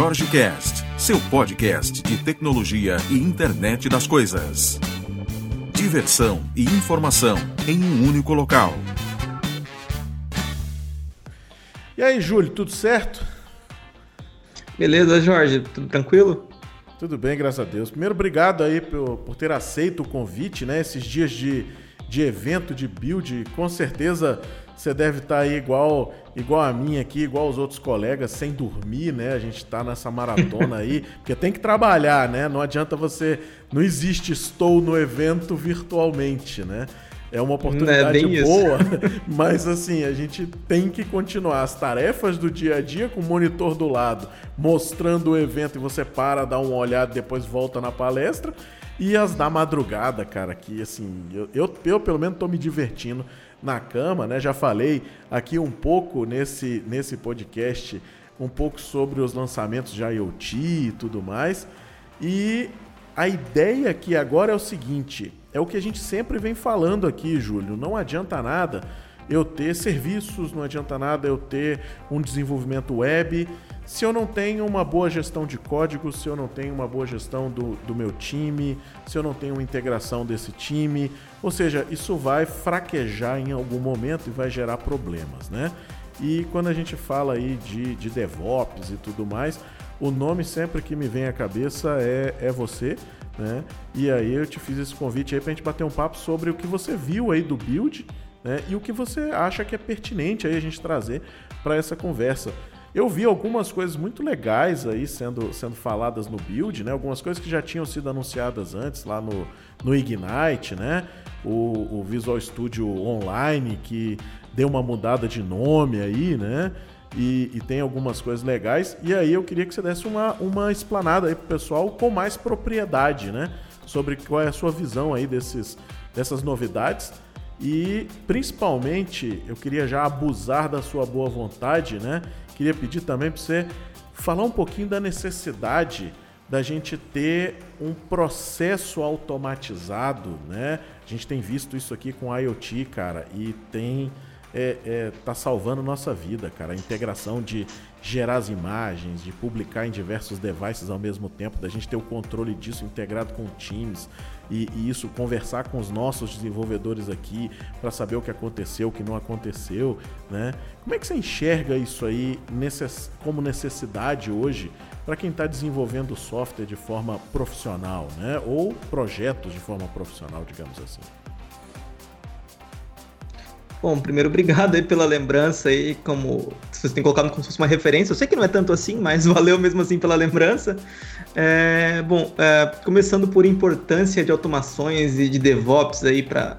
Jorge Cast, seu podcast de tecnologia e internet das coisas. Diversão e informação em um único local. E aí, Júlio, tudo certo? Beleza, Jorge, tudo tranquilo? Tudo bem, graças a Deus. Primeiro, obrigado aí por, por ter aceito o convite, né? Esses dias de, de evento, de build, com certeza você deve estar tá aí igual, igual a mim aqui, igual os outros colegas, sem dormir, né? A gente está nessa maratona aí, porque tem que trabalhar, né? Não adianta você. Não existe estou no evento virtualmente, né? É uma oportunidade é boa, mas assim, a gente tem que continuar as tarefas do dia a dia com o monitor do lado, mostrando o evento e você para, dá uma olhada, depois volta na palestra. E as da madrugada, cara, que assim, eu, eu, eu pelo menos estou me divertindo na cama, né? Já falei aqui um pouco nesse, nesse podcast, um pouco sobre os lançamentos de IoT e tudo mais. E a ideia aqui agora é o seguinte: é o que a gente sempre vem falando aqui, Júlio. Não adianta nada eu ter serviços, não adianta nada eu ter um desenvolvimento web se eu não tenho uma boa gestão de código, se eu não tenho uma boa gestão do, do meu time, se eu não tenho uma integração desse time. Ou seja, isso vai fraquejar em algum momento e vai gerar problemas, né? E quando a gente fala aí de, de DevOps e tudo mais, o nome sempre que me vem à cabeça é, é você, né? E aí eu te fiz esse convite aí pra gente bater um papo sobre o que você viu aí do build, né? E o que você acha que é pertinente aí a gente trazer para essa conversa. Eu vi algumas coisas muito legais aí sendo, sendo faladas no build, né? Algumas coisas que já tinham sido anunciadas antes lá no, no Ignite, né? O, o Visual Studio Online que deu uma mudada de nome aí, né? E, e, tem algumas coisas legais. E aí eu queria que você desse uma, uma explanada aí pro pessoal com mais propriedade, né? Sobre qual é a sua visão aí desses, dessas novidades. E principalmente eu queria já abusar da sua boa vontade, né? Queria pedir também para você falar um pouquinho da necessidade da gente ter um processo automatizado, né? A gente tem visto isso aqui com IoT, cara, e tem é, é, tá salvando nossa vida, cara. A integração de gerar as imagens, de publicar em diversos devices ao mesmo tempo, da gente ter o controle disso integrado com Teams e, e isso conversar com os nossos desenvolvedores aqui para saber o que aconteceu, o que não aconteceu, né? Como é que você enxerga isso aí necess, como necessidade hoje para quem está desenvolvendo software de forma profissional, né? Ou projetos de forma profissional, digamos assim? Bom, primeiro, obrigado aí pela lembrança aí, como você tem colocado como se fosse uma referência. Eu sei que não é tanto assim, mas valeu mesmo assim pela lembrança. É, bom, é, começando por importância de automações e de DevOps aí para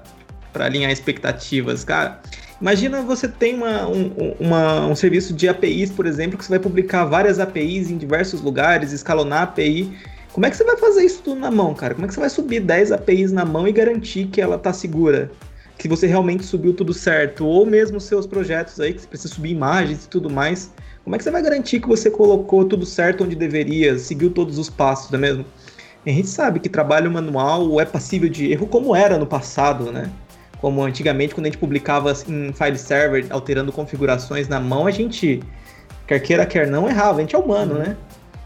alinhar expectativas, cara. Imagina você tem uma, um, uma, um serviço de APIs, por exemplo, que você vai publicar várias APIs em diversos lugares, escalonar a API. Como é que você vai fazer isso tudo na mão, cara? Como é que você vai subir 10 APIs na mão e garantir que ela tá segura? Que você realmente subiu tudo certo, ou mesmo seus projetos aí, que você precisa subir imagens e tudo mais, como é que você vai garantir que você colocou tudo certo onde deveria, seguiu todos os passos, não é mesmo? a gente sabe que trabalho manual é passível de erro como era no passado, né? Como antigamente, quando a gente publicava em file server, alterando configurações na mão, a gente, quer queira, quer não, errava. A gente é humano, né?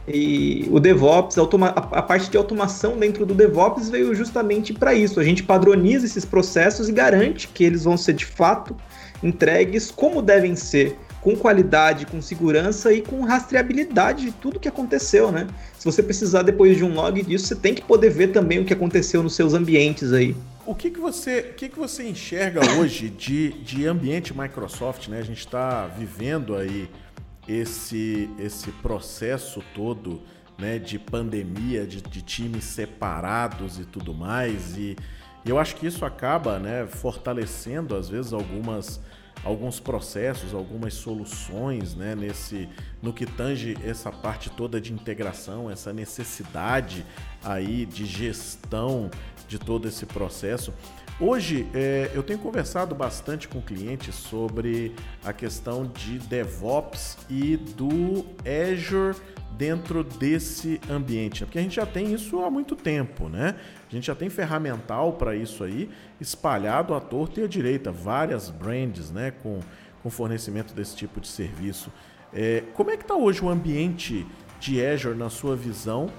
E o DevOps, a, parte de automação dentro do DevOps veio justamente para isso. A gente padroniza esses processos e garante que eles vão ser de fato entregues como devem ser, com qualidade, com segurança e com rastreabilidade de tudo que aconteceu, né? Se você precisar depois de um log disso, você tem que poder ver também o que aconteceu nos seus ambientes aí. O que, que, você, o que, que você enxerga hoje de, de ambiente Microsoft, né? A gente está vivendo aí esse, esse processo todo né, de pandemia, de, de times separados e tudo mais. E, eu acho que isso acaba né, fortalecendo, às vezes, algumas alguns processos, algumas soluções, né, nesse no que tange essa parte toda de integração, essa necessidade aí de gestão de todo esse processo. Hoje é, eu tenho conversado bastante com clientes sobre a questão de DevOps e do Azure dentro desse ambiente, né? porque a gente já tem isso há muito tempo, né? A gente já tem ferramental para isso aí espalhado à torta e à direita, várias brands, né, com, com fornecimento desse tipo de serviço. É, como é que está hoje o ambiente de Azure na sua visão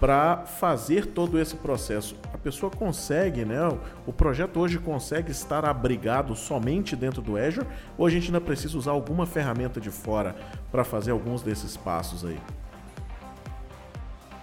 para fazer todo esse processo. A pessoa consegue, né? O projeto hoje consegue estar abrigado somente dentro do Azure ou a gente ainda precisa usar alguma ferramenta de fora para fazer alguns desses passos aí?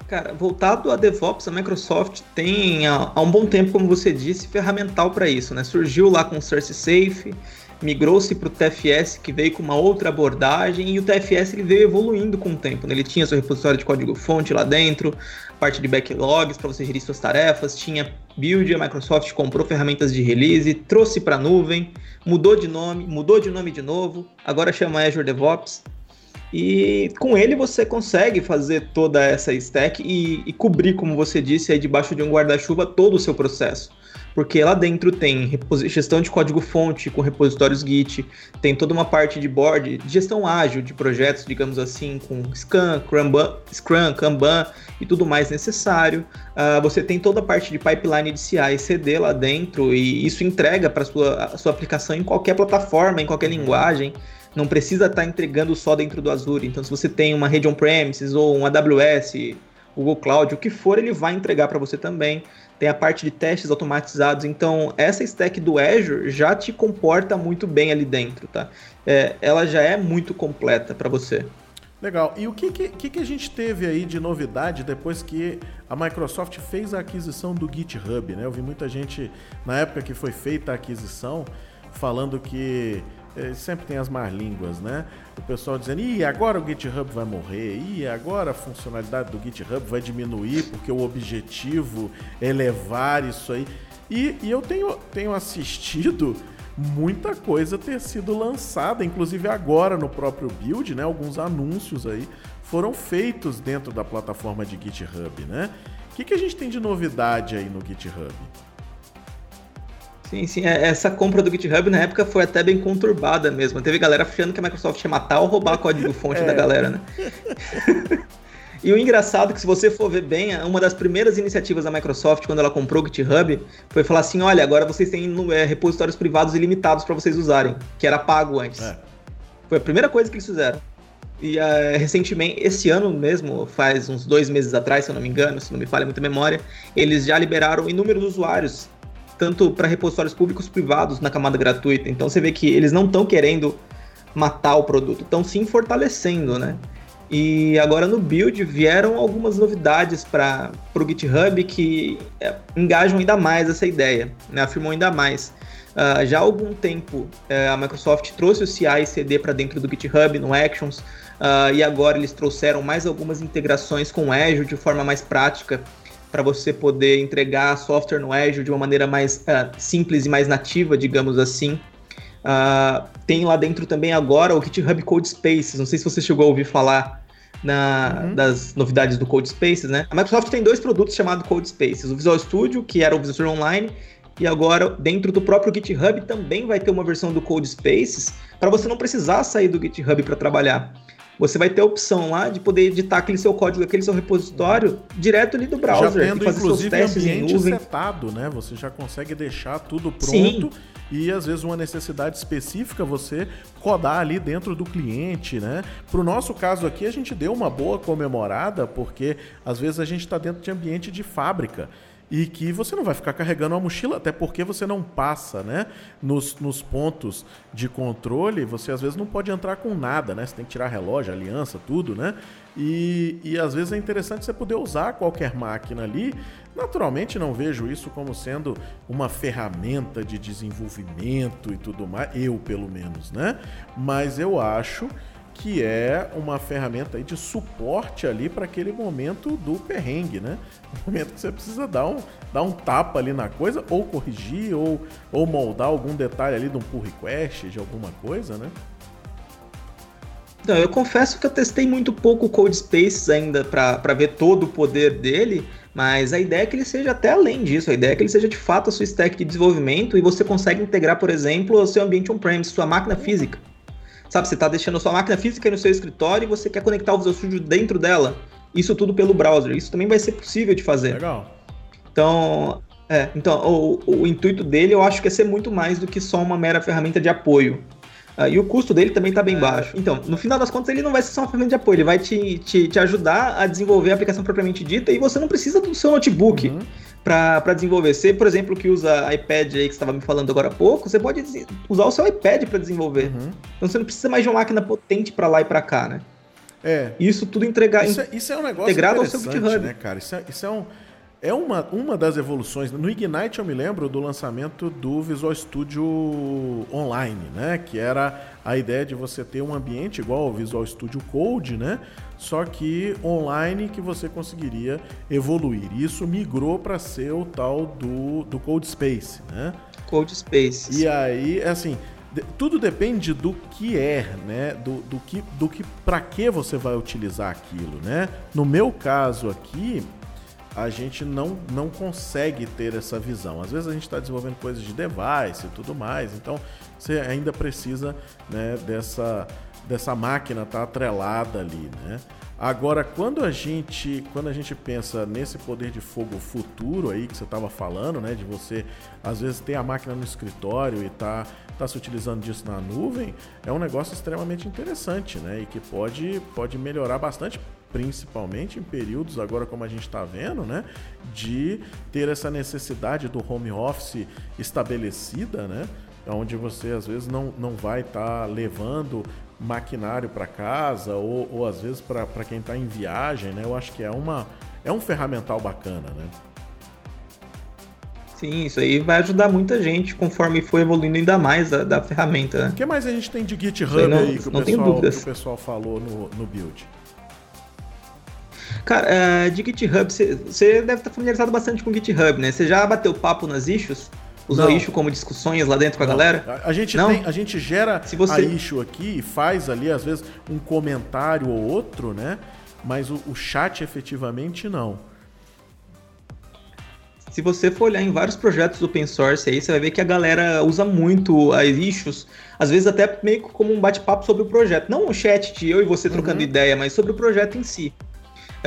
Cara, voltado a DevOps, a Microsoft tem há, um bom tempo, como você disse, ferramental para isso, né? Surgiu lá com o Source Safe, migrou-se para o TFS, que veio com uma outra abordagem, e o TFS ele veio evoluindo com o tempo. Né? Ele tinha seu repositório de código-fonte lá dentro, parte de backlogs para você gerir suas tarefas, tinha build, a Microsoft comprou ferramentas de release, trouxe para a nuvem, mudou de nome, mudou de nome de novo, agora chama Azure DevOps. E com ele você consegue fazer toda essa stack e, e cobrir, como você disse, aí debaixo de um guarda-chuva todo o seu processo porque lá dentro tem gestão de código-fonte com repositórios Git, tem toda uma parte de board, gestão ágil de projetos, digamos assim, com Scrum, Kanban, Scrum, Kanban e tudo mais necessário. Uh, você tem toda a parte de pipeline de CI e CD lá dentro, e isso entrega para a sua, sua aplicação em qualquer plataforma, em qualquer linguagem não precisa estar tá entregando só dentro do Azure. Então, se você tem uma rede on-premises ou um AWS, Google Cloud, o que for, ele vai entregar para você também tem a parte de testes automatizados. Então, essa stack do Azure já te comporta muito bem ali dentro, tá? É, ela já é muito completa para você. Legal. E o que, que, que, a gente teve aí de novidade depois que a Microsoft fez a aquisição do GitHub, né? Eu vi muita gente, na época que foi feita a aquisição, falando que sempre tem as más línguas, né? O pessoal dizendo, e agora o GitHub vai morrer, e agora a funcionalidade do GitHub vai diminuir porque o objetivo é levar isso aí. E, e eu tenho, tenho assistido muita coisa ter sido lançada, inclusive agora no próprio build, né? Alguns anúncios aí foram feitos dentro da plataforma de GitHub, né? O que, que a gente tem de novidade aí no GitHub? Sim, sim. É, essa compra do GitHub na época foi até bem conturbada mesmo. Teve galera achando que a Microsoft ia matar ou roubar código-fonte é. da galera, né? e o engraçado é que se você for ver bem, uma das primeiras iniciativas da Microsoft quando ela comprou o GitHub foi falar assim, olha, agora vocês têm é, repositórios privados ilimitados para vocês usarem, que era pago antes. É. Foi a primeira coisa que eles fizeram. E uh, recentemente, esse ano mesmo, faz uns dois meses atrás, se eu não me engano, se não me falha muita memória, eles já liberaram inúmeros usuários tanto para repositórios públicos privados na camada gratuita. Então você vê que eles não estão querendo matar o produto, estão sim fortalecendo, né? E agora no build vieram algumas novidades para o GitHub que é, engajam ainda mais essa ideia, né? afirmam ainda mais. Uh, já há algum tempo uh, a Microsoft trouxe o CI e CD para dentro do GitHub no Actions uh, e agora eles trouxeram mais algumas integrações com o Azure de forma mais prática para você poder entregar software no Azure de uma maneira mais uh, simples e mais nativa, digamos assim. Uh, tem lá dentro também agora o GitHub Code Spaces. Não sei se você chegou a ouvir falar na, uhum. das novidades do Code Spaces, né? A Microsoft tem dois produtos chamados Code Spaces: o Visual Studio, que era o Visual Online, e agora dentro do próprio GitHub também vai ter uma versão do Code Spaces para você não precisar sair do GitHub para trabalhar você vai ter a opção lá de poder editar aquele seu código, aquele seu repositório direto ali do browser. Já tendo, fazer inclusive, seus testes ambiente setado, né? Você já consegue deixar tudo pronto Sim. e, às vezes, uma necessidade específica você codar ali dentro do cliente, né? Para o nosso caso aqui, a gente deu uma boa comemorada, porque, às vezes, a gente está dentro de ambiente de fábrica e que você não vai ficar carregando a mochila, até porque você não passa, né? Nos, nos pontos de controle, você às vezes não pode entrar com nada, né? Você tem que tirar relógio, aliança, tudo, né? E, e às vezes é interessante você poder usar qualquer máquina ali. Naturalmente não vejo isso como sendo uma ferramenta de desenvolvimento e tudo mais, eu pelo menos, né? Mas eu acho que é uma ferramenta de suporte ali para aquele momento do perrengue, né? O momento que você precisa dar um, dar um tapa ali na coisa, ou corrigir, ou, ou moldar algum detalhe ali de um pull request, de alguma coisa, né? Não, eu confesso que eu testei muito pouco o Code Spaces ainda para ver todo o poder dele, mas a ideia é que ele seja até além disso, a ideia é que ele seja de fato a sua stack de desenvolvimento e você consegue integrar, por exemplo, o seu ambiente on-premise, sua máquina física. Sabe, você está deixando a sua máquina física no seu escritório e você quer conectar o Visual Studio dentro dela. Isso tudo pelo browser. Isso também vai ser possível de fazer. Legal. Então, é, então o, o intuito dele eu acho que é ser muito mais do que só uma mera ferramenta de apoio. Uh, e o custo dele também está bem é. baixo. Então, no final das contas, ele não vai ser só uma ferramenta de apoio, ele vai te, te, te ajudar a desenvolver a aplicação propriamente dita e você não precisa do seu notebook uhum. Para desenvolver. Você, por exemplo, que usa iPad aí que você estava me falando agora há pouco, você pode usar o seu iPad para desenvolver. Uhum. Então você não precisa mais de uma máquina potente para lá e para cá, né? É. Isso tudo entregar, isso, é, isso é um negócio integrado ao seu GitHub. Né, cara? Isso é, isso é um é uma, uma das evoluções. No Ignite eu me lembro do lançamento do Visual Studio Online, né? Que era a ideia de você ter um ambiente igual ao Visual Studio Code, né? Só que online que você conseguiria evoluir. Isso migrou para ser o tal do, do Code Space, né? Code Space. E aí, é assim, tudo depende do que é, né? Do, do que, do que para que você vai utilizar aquilo, né? No meu caso aqui, a gente não, não consegue ter essa visão. Às vezes a gente está desenvolvendo coisas de device e tudo mais, então você ainda precisa né, dessa, dessa máquina estar tá atrelada ali, né? Agora, quando a gente quando a gente pensa nesse poder de fogo futuro aí que você estava falando, né, de você às vezes ter a máquina no escritório e tá tá se utilizando disso na nuvem, é um negócio extremamente interessante, né, e que pode pode melhorar bastante principalmente em períodos agora como a gente está vendo, né, de ter essa necessidade do home office estabelecida, né, onde você às vezes não, não vai estar tá levando maquinário para casa ou, ou às vezes para quem está em viagem, né, eu acho que é uma é um ferramental bacana, né. Sim, isso aí vai ajudar muita gente conforme for evoluindo ainda mais da, da ferramenta. Né? O que mais a gente tem de GitHub aí, não, aí que, o pessoal, que o pessoal falou no, no build? Cara, uh, de GitHub, você deve estar familiarizado bastante com GitHub, né? Você já bateu papo nas issues? Usou issue como discussões lá dentro com a não. galera? A, a gente não? Tem, a gente gera Se você... a issue aqui e faz ali, às vezes, um comentário ou outro, né? Mas o, o chat efetivamente não. Se você for olhar em vários projetos open source aí, você vai ver que a galera usa muito as issues, às vezes até meio como um bate-papo sobre o projeto. Não um chat de eu e você trocando uhum. ideia, mas sobre o projeto em si.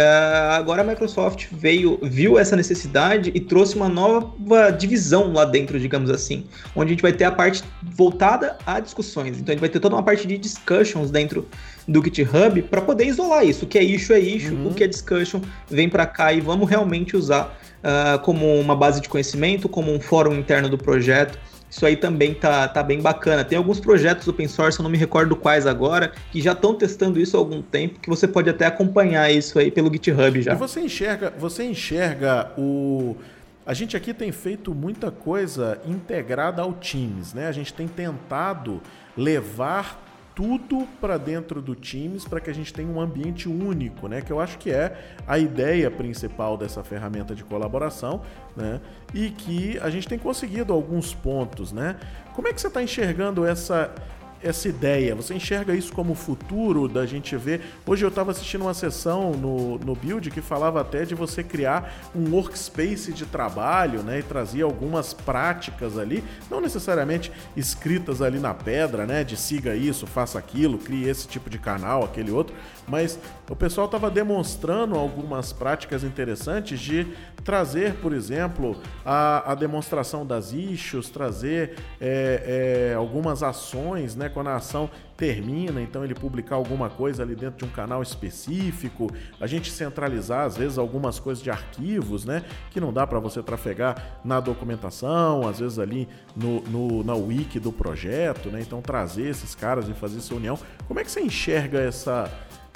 Uh, agora a Microsoft veio, viu essa necessidade e trouxe uma nova divisão lá dentro, digamos assim, onde a gente vai ter a parte voltada a discussões. Então a gente vai ter toda uma parte de discussions dentro do GitHub para poder isolar isso. O que é issue é issue, uhum. o que é discussion vem para cá e vamos realmente usar uh, como uma base de conhecimento, como um fórum interno do projeto. Isso aí também tá, tá bem bacana. Tem alguns projetos open source, eu não me recordo quais agora, que já estão testando isso há algum tempo, que você pode até acompanhar isso aí pelo GitHub já. E você enxerga, você enxerga o a gente aqui tem feito muita coisa integrada ao Teams, né? A gente tem tentado levar tudo para dentro do Teams para que a gente tenha um ambiente único, né? Que eu acho que é a ideia principal dessa ferramenta de colaboração, né? E que a gente tem conseguido alguns pontos, né? Como é que você está enxergando essa essa ideia? Você enxerga isso como futuro da gente ver? Hoje eu estava assistindo uma sessão no, no Build que falava até de você criar um workspace de trabalho, né? E trazia algumas práticas ali, não necessariamente escritas ali na pedra, né? De siga isso, faça aquilo, crie esse tipo de canal, aquele outro, mas o pessoal estava demonstrando algumas práticas interessantes de trazer, por exemplo, a, a demonstração das issues, trazer é, é, algumas ações, né? Quando a ação termina, então ele publicar alguma coisa ali dentro de um canal específico, a gente centralizar às vezes algumas coisas de arquivos, né? Que não dá para você trafegar na documentação, às vezes ali no, no, na wiki do projeto, né? Então trazer esses caras e fazer essa união. Como é que você enxerga essa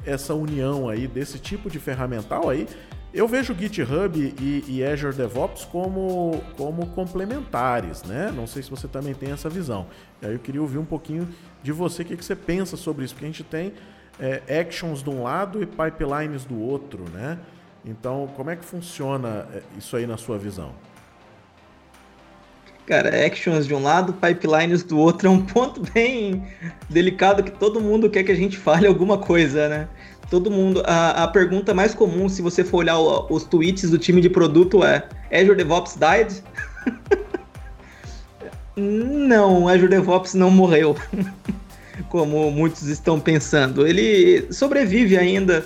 essa união aí desse tipo de ferramental aí eu vejo GitHub e, e, Azure DevOps como, como complementares, né? Não sei se você também tem essa visão. E aí eu queria ouvir um pouquinho de você, o que, que você pensa sobre isso, porque a gente tem é, actions de um lado e pipelines do outro, né? Então, como é que funciona é, isso aí na sua visão? Cara, actions de um lado, pipelines do outro é um ponto bem delicado que todo mundo quer que a gente fale alguma coisa, né? Todo mundo. A, a pergunta mais comum, se você for olhar o, os tweets do time de produto, é: Azure DevOps died? não, Azure DevOps não morreu. Como muitos estão pensando. Ele sobrevive ainda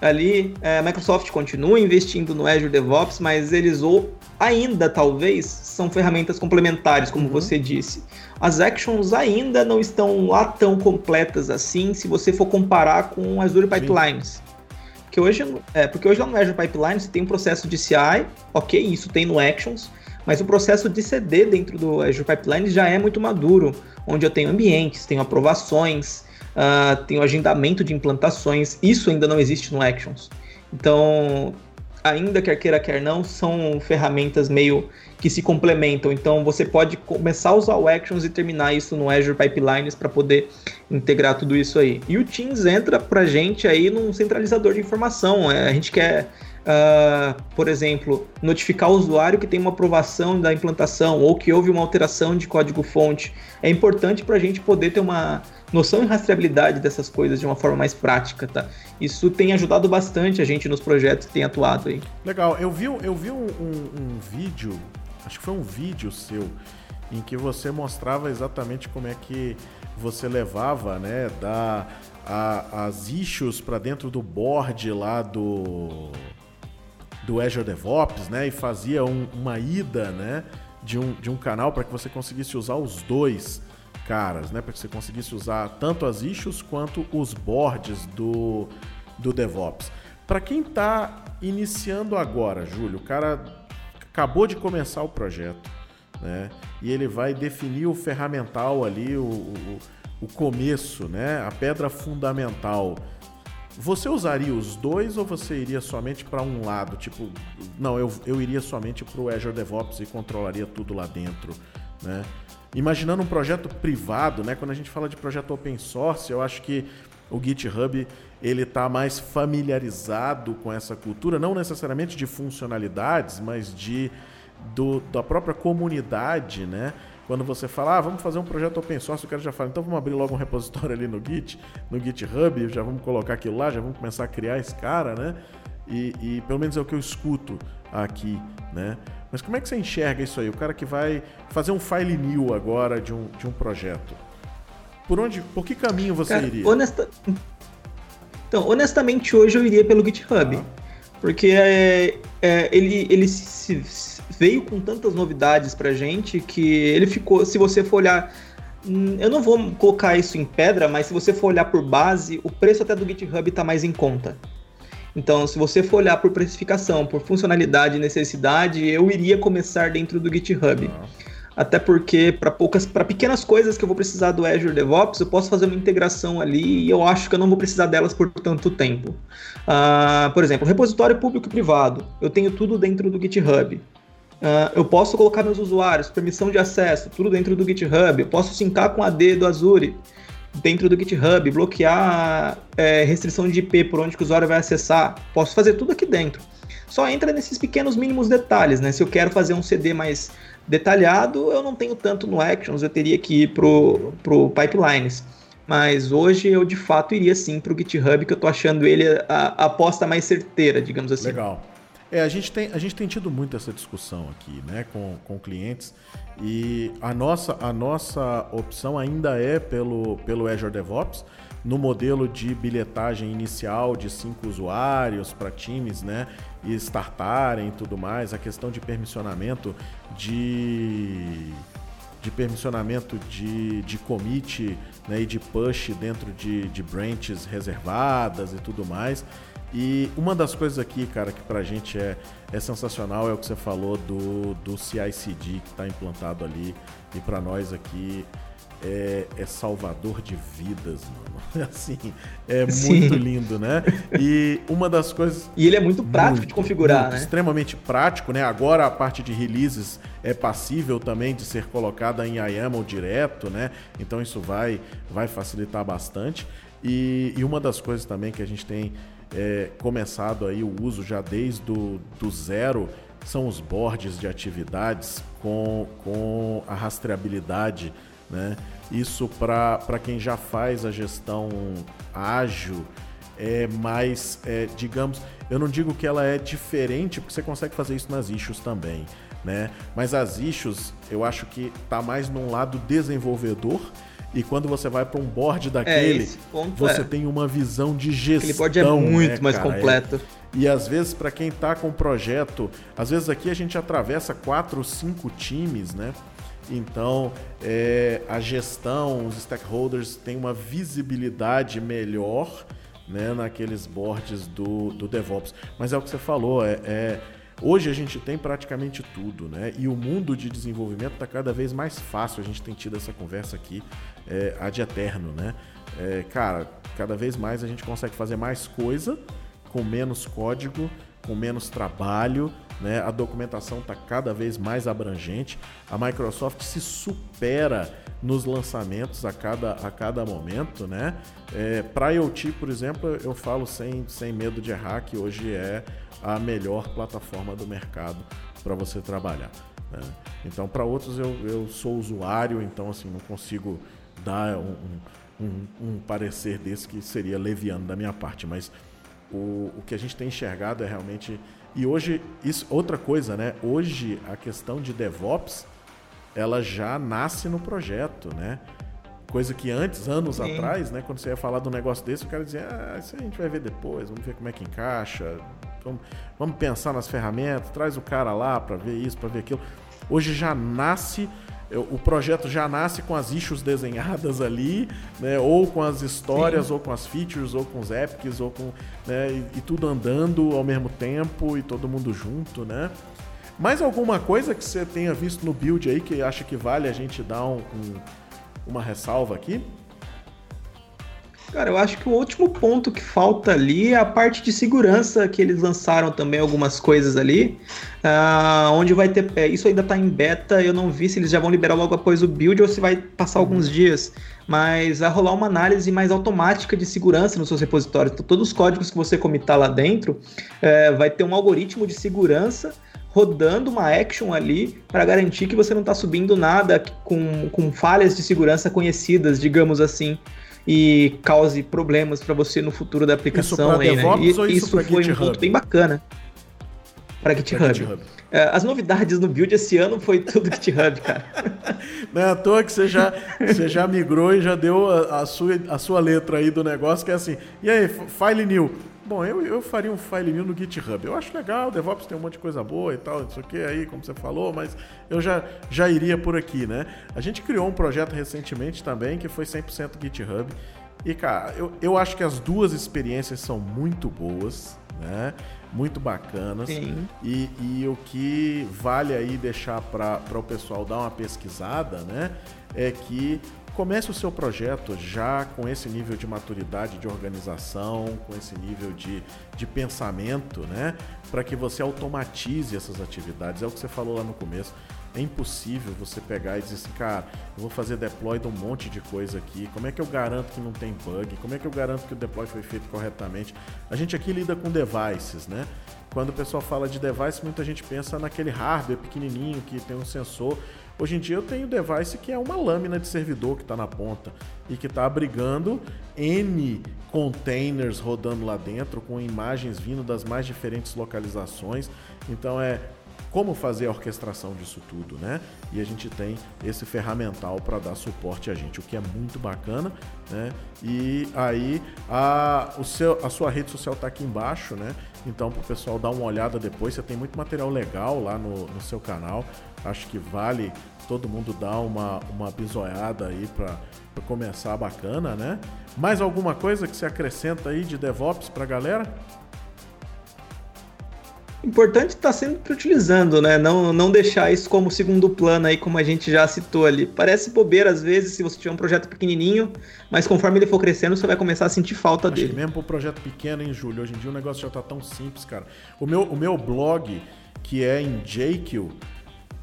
ali, é, a Microsoft continua investindo no Azure DevOps, mas eles ou ainda talvez são ferramentas complementares, como uhum. você disse. As actions ainda não estão lá tão completas assim, se você for comparar com Azure Pipelines. Porque hoje, é, porque hoje lá no Azure Pipelines tem um processo de CI, ok, isso tem no Actions, mas o processo de CD dentro do Azure Pipeline já é muito maduro, onde eu tenho ambientes, tenho aprovações, uh, tenho agendamento de implantações, isso ainda não existe no Actions. Então, ainda quer queira, quer não, são ferramentas meio que se complementam. Então você pode começar a usar o Actions e terminar isso no Azure Pipelines para poder integrar tudo isso aí. E o Teams entra para gente aí num centralizador de informação. É, a gente quer Uh, por exemplo, notificar o usuário que tem uma aprovação da implantação ou que houve uma alteração de código-fonte. É importante para a gente poder ter uma noção e rastreabilidade dessas coisas de uma forma mais prática, tá? Isso tem ajudado bastante a gente nos projetos que tem atuado aí. Legal, eu vi, eu vi um, um, um vídeo, acho que foi um vídeo seu, em que você mostrava exatamente como é que você levava, né, da, a, as issues para dentro do board lá do do Azure DevOps, né? E fazia um, uma ida, né? De um, de um canal para que você conseguisse usar os dois caras, né? Para que você conseguisse usar tanto as issues quanto os boards do, do DevOps. Para quem está iniciando agora, Júlio, o cara acabou de começar o projeto, né? E ele vai definir o ferramental ali, o, o, o começo, né? A pedra fundamental você usaria os dois ou você iria somente para um lado? Tipo, não, eu, eu iria somente para o Azure DevOps e controlaria tudo lá dentro, né? Imaginando um projeto privado, né? Quando a gente fala de projeto open source, eu acho que o GitHub ele está mais familiarizado com essa cultura, não necessariamente de funcionalidades, mas de do, da própria comunidade, né? Quando você fala, ah, vamos fazer um projeto open source, o cara já fala, então vamos abrir logo um repositório ali no Git, no GitHub, já vamos colocar aquilo lá, já vamos começar a criar esse cara, né? E, e pelo menos é o que eu escuto aqui, né? Mas como é que você enxerga isso aí? O cara que vai fazer um file new agora de um, de um projeto. Por onde, por que caminho você cara, iria? Honesta... Então, honestamente, hoje eu iria pelo GitHub. Ah. Porque é, é, ele, ele se, veio com tantas novidades pra gente que ele ficou, se você for olhar, hum, eu não vou colocar isso em pedra, mas se você for olhar por base, o preço até do GitHub está mais em conta. Então, se você for olhar por precificação, por funcionalidade e necessidade, eu iria começar dentro do GitHub. Até porque para poucas, para pequenas coisas que eu vou precisar do Azure DevOps, eu posso fazer uma integração ali e eu acho que eu não vou precisar delas por tanto tempo. Uh, por exemplo, repositório público e privado, eu tenho tudo dentro do GitHub. Uh, eu posso colocar meus usuários, permissão de acesso, tudo dentro do GitHub. Eu posso sincar com AD do Azure dentro do GitHub, bloquear é, restrição de IP por onde o usuário vai acessar. Posso fazer tudo aqui dentro. Só entra nesses pequenos mínimos detalhes, né? Se eu quero fazer um CD mais detalhado, eu não tenho tanto no Actions, eu teria que ir pro, pro Pipelines. Mas hoje eu de fato iria sim pro GitHub, que eu tô achando ele a aposta mais certeira, digamos assim. Legal. É, a gente tem, a gente tem tido muito essa discussão aqui, né, com, com clientes e a nossa, a nossa opção ainda é pelo, pelo Azure DevOps, no modelo de bilhetagem inicial de cinco usuários para times, né, e startarem e tudo mais, a questão de permissionamento de de permissionamento de, de commit né, e de push dentro de, de branches reservadas e tudo mais. E uma das coisas aqui, cara, que pra gente é, é sensacional é o que você falou do, do CI/CD que está implantado ali. E para nós aqui é, é, salvador de vidas, mano. Assim, é Sim. muito lindo, né? E uma das coisas. E ele é muito prático muito, de configurar, muito, né? Extremamente prático, né? Agora a parte de releases é passível também de ser colocada em YAML direto, né? Então isso vai, vai facilitar bastante. E, e uma das coisas também que a gente tem é, começado aí o uso já desde do, zero são os boards de atividades com, com a rastreabilidade, né? Isso para quem já faz a gestão ágil é mais, é, digamos, eu não digo que ela é diferente, porque você consegue fazer isso nas issues também, né? Mas as issues, eu acho que tá mais num lado desenvolvedor E quando você vai para um board daquele, é, você é. tem uma visão de gestão. Aquele board é muito né, mais cara? completo. É. E às vezes, para quem está com um projeto, às vezes aqui a gente atravessa quatro ou cinco times, né? Então, é, a gestão, os stakeholders têm uma visibilidade melhor né, naqueles boards do, do DevOps. Mas é o que você falou, é, é Hoje a gente tem praticamente tudo, né? E o mundo de desenvolvimento está cada vez mais fácil. A gente tem tido essa conversa aqui é, ad eterno, né? É, cara, cada vez mais a gente consegue fazer mais coisa com menos código, com menos trabalho, né? A documentação está cada vez mais abrangente. A Microsoft se supera nos lançamentos a cada, a cada momento, né? É, Para IoT, por exemplo, eu falo sem, sem medo de errar que hoje é a melhor plataforma do mercado para você trabalhar. Né? Então, para outros, eu, eu sou usuário, então assim não consigo dar um, um, um, parecer desse que seria leviano da minha parte, mas o, o que a gente tem enxergado é realmente e hoje isso outra coisa, né? Hoje a questão de DevOps ela já nasce no projeto, né? Coisa que antes, anos Sim. atrás, né, quando você ia falar de um negócio desse, o cara dizia, ah, isso a gente vai ver depois, vamos ver como é que encaixa, vamos, vamos pensar nas ferramentas, traz o cara lá para ver isso, para ver aquilo. Hoje já nasce, o projeto já nasce com as issues desenhadas ali, né, ou com as histórias, Sim. ou com as features, ou com os epics, ou com, né, e, e tudo andando ao mesmo tempo e todo mundo junto, né? Mais alguma coisa que você tenha visto no build aí que acha que vale a gente dar um, um, uma ressalva aqui? Cara, eu acho que o último ponto que falta ali é a parte de segurança, que eles lançaram também algumas coisas ali, uh, onde vai ter. É, isso ainda está em beta, eu não vi se eles já vão liberar logo após o build ou se vai passar alguns uhum. dias. Mas vai rolar uma análise mais automática de segurança nos seus repositórios. Então, todos os códigos que você comitar lá dentro é, vai ter um algoritmo de segurança rodando uma action ali para garantir que você não está subindo nada com, com falhas de segurança conhecidas, digamos assim, e cause problemas para você no futuro da aplicação. Isso, aí, né? e, isso, isso foi GitHub? um ponto bem bacana para GitHub. GitHub. É, as novidades no build esse ano foi tudo GitHub, cara. Não é à toa que você já, você já migrou e já deu a, a, sua, a sua letra aí do negócio, que é assim, e aí, file new. Bom, eu, eu faria um file new no GitHub. Eu acho legal, o DevOps tem um monte de coisa boa e tal, isso aqui aí, como você falou, mas eu já, já iria por aqui, né? A gente criou um projeto recentemente também que foi 100% GitHub. E, cara, eu, eu acho que as duas experiências são muito boas, né? Muito bacanas. Sim. E, e o que vale aí deixar para o pessoal dar uma pesquisada, né? É que comece o seu projeto já com esse nível de maturidade de organização, com esse nível de, de pensamento, né? Para que você automatize essas atividades. É o que você falou lá no começo. É impossível você pegar e dizer assim, cara, eu vou fazer deploy de um monte de coisa aqui. Como é que eu garanto que não tem bug? Como é que eu garanto que o deploy foi feito corretamente? A gente aqui lida com devices, né? Quando o pessoal fala de device, muita gente pensa naquele hardware pequenininho que tem um sensor. Hoje em dia eu tenho device que é uma lâmina de servidor que está na ponta e que está abrigando N containers rodando lá dentro, com imagens vindo das mais diferentes localizações. Então é como fazer a orquestração disso tudo, né? E a gente tem esse ferramental para dar suporte a gente, o que é muito bacana, né? E aí a, o seu, a sua rede social está aqui embaixo, né? Então, para o pessoal dar uma olhada depois, você tem muito material legal lá no, no seu canal. Acho que vale todo mundo dar uma, uma bisoiada aí para começar bacana, né? Mais alguma coisa que você acrescenta aí de DevOps para a galera? Importante estar tá sempre utilizando, né? Não, não deixar isso como segundo plano aí, como a gente já citou ali. Parece bobeira às vezes se você tiver um projeto pequenininho, mas conforme ele for crescendo, você vai começar a sentir falta Acho dele. mesmo pro projeto pequeno, hein, Júlio? Hoje em dia o negócio já tá tão simples, cara. O meu, o meu blog, que é em JQ,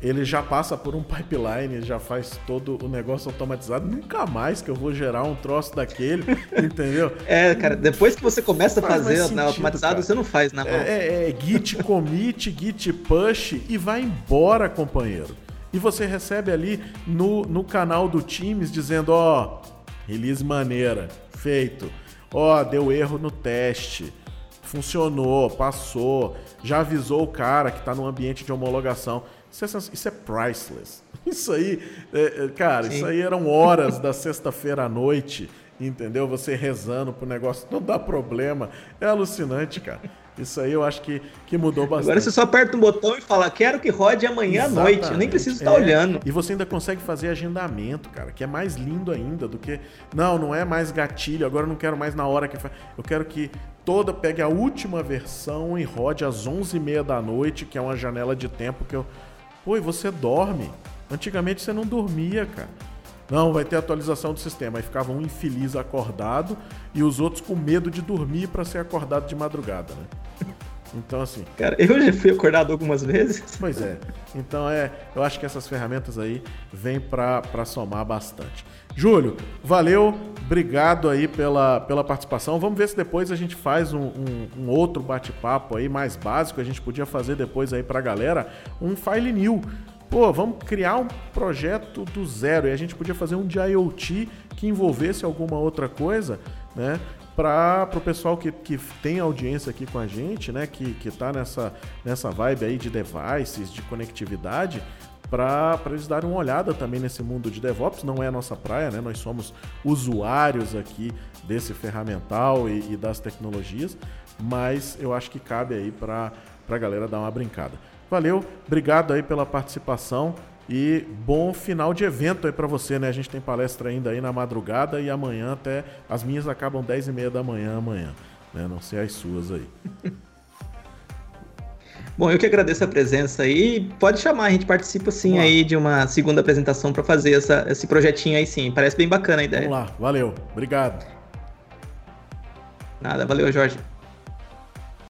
ele já passa por um pipeline, já faz todo o negócio automatizado. Nunca mais que eu vou gerar um troço daquele, entendeu? É, cara, depois que você começa a fazer sentido, automatizado, cara. você não faz na mão. É, é, é git commit, git push e vai embora, companheiro. E você recebe ali no, no canal do Teams dizendo, ó, oh, release maneira, feito. Ó, oh, deu erro no teste funcionou, passou, já avisou o cara que está no ambiente de homologação. Isso é, isso é priceless. Isso aí, é, é, cara, Sim. isso aí eram horas da sexta-feira à noite, entendeu? Você rezando pro negócio não dar problema. É alucinante, cara. Isso aí eu acho que, que mudou bastante. Agora você só aperta um botão e fala, quero que rode amanhã Exatamente. à noite. Eu nem preciso estar é. olhando. E você ainda consegue fazer agendamento, cara, que é mais lindo ainda do que. Não, não é mais gatilho, agora eu não quero mais na hora que. Eu quero que toda pegue a última versão e rode às 11h30 da noite, que é uma janela de tempo que eu. Pô, e você dorme. Antigamente você não dormia, cara. Não, vai ter atualização do sistema. Aí ficava um infeliz acordado e os outros com medo de dormir para ser acordado de madrugada, né? Então, assim. Cara, eu já fui acordado algumas vezes. Pois é. Então, é, eu acho que essas ferramentas aí vêm para somar bastante. Júlio, valeu, obrigado aí pela, pela participação. Vamos ver se depois a gente faz um, um, um outro bate-papo aí mais básico. A gente podia fazer depois aí para a galera um File New pô, vamos criar um projeto do zero e a gente podia fazer um de IoT que envolvesse alguma outra coisa, né? Para o pessoal que, que tem audiência aqui com a gente, né? Que, que tá nessa, nessa vibe aí de devices, de conectividade, para eles darem uma olhada também nesse mundo de DevOps. Não é a nossa praia, né? Nós somos usuários aqui desse ferramental e, e das tecnologias, mas eu acho que cabe aí para a galera dar uma brincada. Valeu, obrigado aí pela participação e bom final de evento aí para você, né? A gente tem palestra ainda aí na madrugada e amanhã até as minhas acabam 10 e meia da manhã amanhã, né? Não sei as suas aí. Bom, eu que agradeço a presença aí. Pode chamar, a gente participa sim aí de uma segunda apresentação para fazer essa, esse projetinho aí sim. Parece bem bacana a ideia. Vamos lá, valeu, obrigado. Nada, valeu, Jorge.